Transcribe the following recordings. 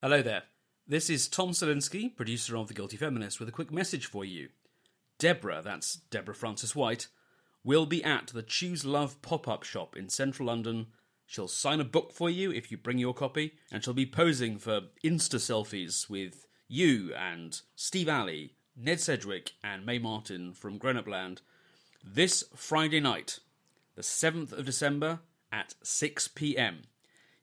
Hello there. This is Tom Salinsky, producer of The Guilty Feminist, with a quick message for you. Deborah, that's Deborah Frances-White, will be at the Choose Love pop-up shop in central London She'll sign a book for you if you bring your copy, and she'll be posing for Insta selfies with you and Steve Ali, Ned Sedgwick, and Mae Martin from Grown Up Land this Friday night, the 7th of December at 6 pm.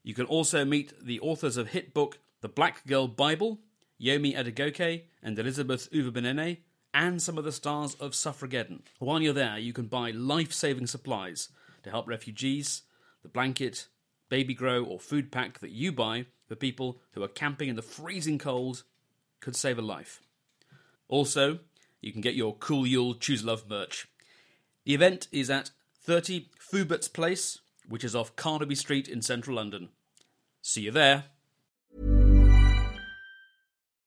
You can also meet the authors of hit book The Black Girl Bible, Yomi Adegoke and Elizabeth Uviebinené, and some of the stars of Suffrageddon. While you're there, you can buy life saving supplies to help refugees the blanket, baby grow, or food pack that you buy for people who are camping in the freezing cold could save a life. Also, you can get your Cool Yule Choose Love merch. The event is at 30 Foubert's Place, which is off Carnaby Street in central London. See you there.